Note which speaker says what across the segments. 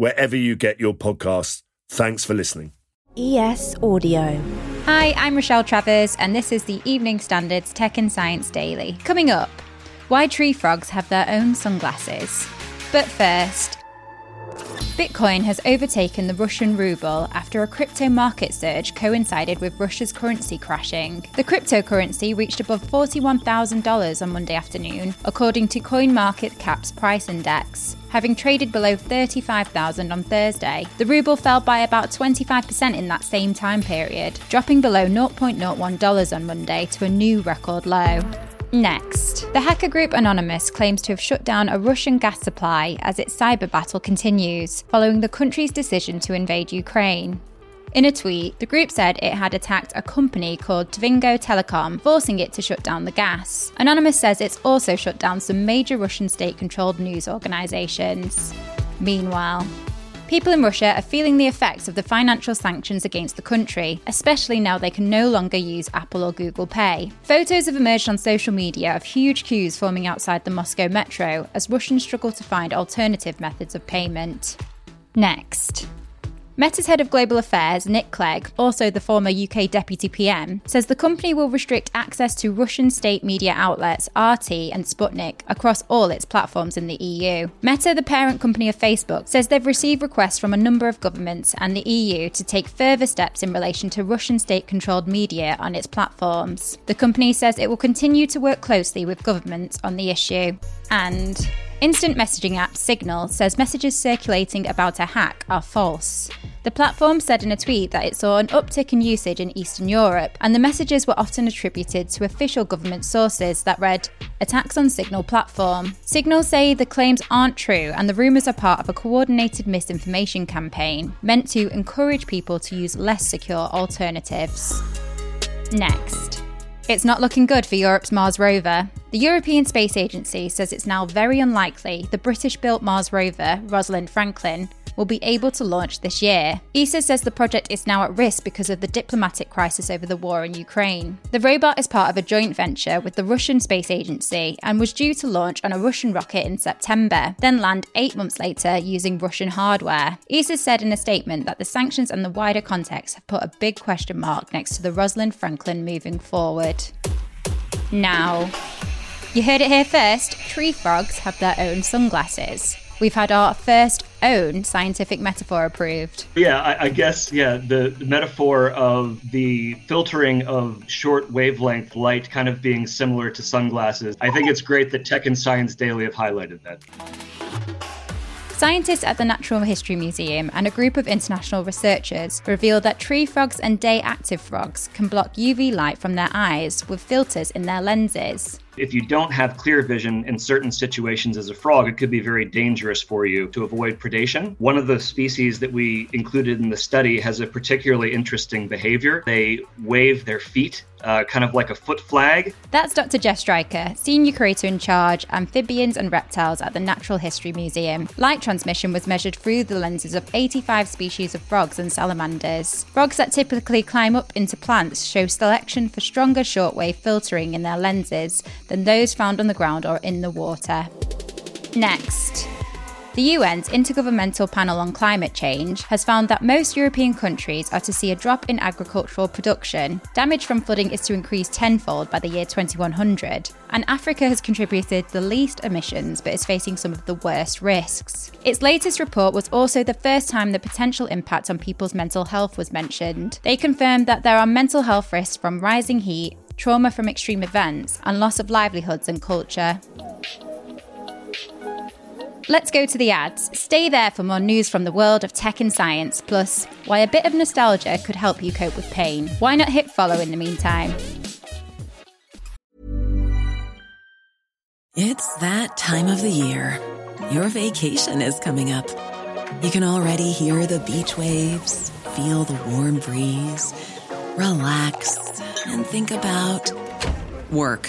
Speaker 1: wherever you get your podcasts. Thanks for listening.
Speaker 2: ES Audio.
Speaker 3: Hi, I'm Rochelle Travers, and this is the Evening Standards Tech and Science Daily. Coming up, why tree frogs have their own sunglasses. But first, Bitcoin has overtaken the Russian ruble after a crypto market surge coincided with Russia's currency crashing. The cryptocurrency reached above $41,000 on Monday afternoon, according to CoinMarketCap's price index. Having traded below 35,000 on Thursday, the ruble fell by about 25% in that same time period, dropping below $0.01 on Monday to a new record low. Next, the hacker group Anonymous claims to have shut down a Russian gas supply as its cyber battle continues, following the country's decision to invade Ukraine. In a tweet, the group said it had attacked a company called Tvingo Telecom, forcing it to shut down the gas. Anonymous says it's also shut down some major Russian state controlled news organizations. Meanwhile, People in Russia are feeling the effects of the financial sanctions against the country, especially now they can no longer use Apple or Google Pay. Photos have emerged on social media of huge queues forming outside the Moscow metro as Russians struggle to find alternative methods of payment. Next. Meta's head of global affairs, Nick Clegg, also the former UK deputy PM, says the company will restrict access to Russian state media outlets RT and Sputnik across all its platforms in the EU. Meta, the parent company of Facebook, says they've received requests from a number of governments and the EU to take further steps in relation to Russian state controlled media on its platforms. The company says it will continue to work closely with governments on the issue. And Instant messaging app Signal says messages circulating about a hack are false. The platform said in a tweet that it saw an uptick in usage in Eastern Europe, and the messages were often attributed to official government sources that read, Attacks on Signal platform. Signal say the claims aren't true and the rumours are part of a coordinated misinformation campaign meant to encourage people to use less secure alternatives. Next. It's not looking good for Europe's Mars rover. The European Space Agency says it's now very unlikely the British built Mars rover, Rosalind Franklin, will be able to launch this year. ESA says the project is now at risk because of the diplomatic crisis over the war in Ukraine. The robot is part of a joint venture with the Russian Space Agency and was due to launch on a Russian rocket in September, then land eight months later using Russian hardware. ESA said in a statement that the sanctions and the wider context have put a big question mark next to the Rosalind Franklin moving forward. Now, you heard it here first tree frogs have their own sunglasses we've had our first own scientific metaphor approved.
Speaker 4: Yeah, I, I, guess, yeah, the, the metaphor of the filtering of short wavelength light kind of being similar to sunglasses. I think it's great that Tech and Science Daily have highlighted that.
Speaker 3: Scientists at the Natural History Museum and a group of international researchers revealed that tree frogs and day active frogs can block UV light from their eyes with filters in their lenses
Speaker 4: if you don't have clear vision in certain situations as a frog, it could be very dangerous for you to avoid predation. One of the species that we included in the study has a particularly interesting behavior. They wave their feet uh, kind of like a foot flag.
Speaker 3: That's Dr. Jeff Streicher, Senior Curator in Charge, Amphibians and Reptiles at the Natural History Museum. Light transmission was measured through the lenses of 85 species of frogs and salamanders. Frogs that typically climb up into plants show selection for stronger shortwave filtering in their lenses than those found on the ground or in the water. Next. The UN's Intergovernmental Panel on Climate Change has found that most European countries are to see a drop in agricultural production. Damage from flooding is to increase tenfold by the year 2100, and Africa has contributed the least emissions but is facing some of the worst risks. Its latest report was also the first time the potential impact on people's mental health was mentioned. They confirmed that there are mental health risks from rising heat, trauma from extreme events, and loss of livelihoods and culture. Let's go to the ads. Stay there for more news from the world of tech and science, plus why a bit of nostalgia could help you cope with pain. Why not hit follow in the meantime?
Speaker 5: It's that time of the year. Your vacation is coming up. You can already hear the beach waves, feel the warm breeze, relax, and think about work.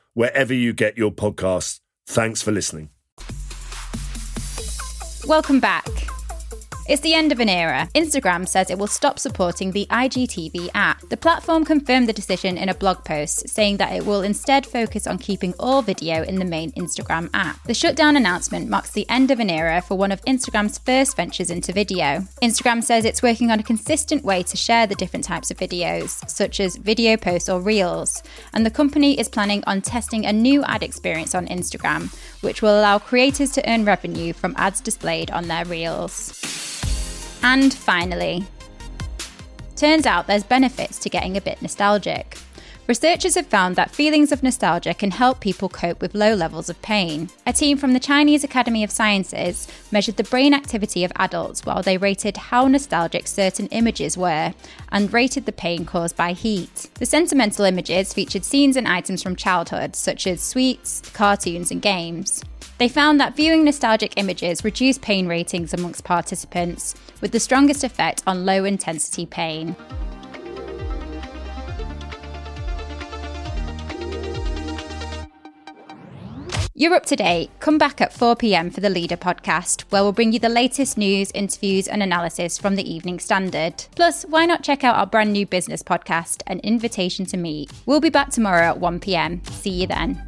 Speaker 1: wherever you get your podcasts. Thanks for listening.
Speaker 3: Welcome back. It's the end of an era. Instagram says it will stop supporting the IGTV app. The platform confirmed the decision in a blog post, saying that it will instead focus on keeping all video in the main Instagram app. The shutdown announcement marks the end of an era for one of Instagram's first ventures into video. Instagram says it's working on a consistent way to share the different types of videos, such as video posts or reels, and the company is planning on testing a new ad experience on Instagram, which will allow creators to earn revenue from ads displayed on their reels. And finally, turns out there's benefits to getting a bit nostalgic. Researchers have found that feelings of nostalgia can help people cope with low levels of pain. A team from the Chinese Academy of Sciences measured the brain activity of adults while they rated how nostalgic certain images were and rated the pain caused by heat. The sentimental images featured scenes and items from childhood, such as sweets, cartoons, and games. They found that viewing nostalgic images reduced pain ratings amongst participants, with the strongest effect on low intensity pain. You're up to date. Come back at 4 pm for the Leader podcast, where we'll bring you the latest news, interviews, and analysis from the Evening Standard. Plus, why not check out our brand new business podcast, An Invitation to Meet? We'll be back tomorrow at 1 pm. See you then.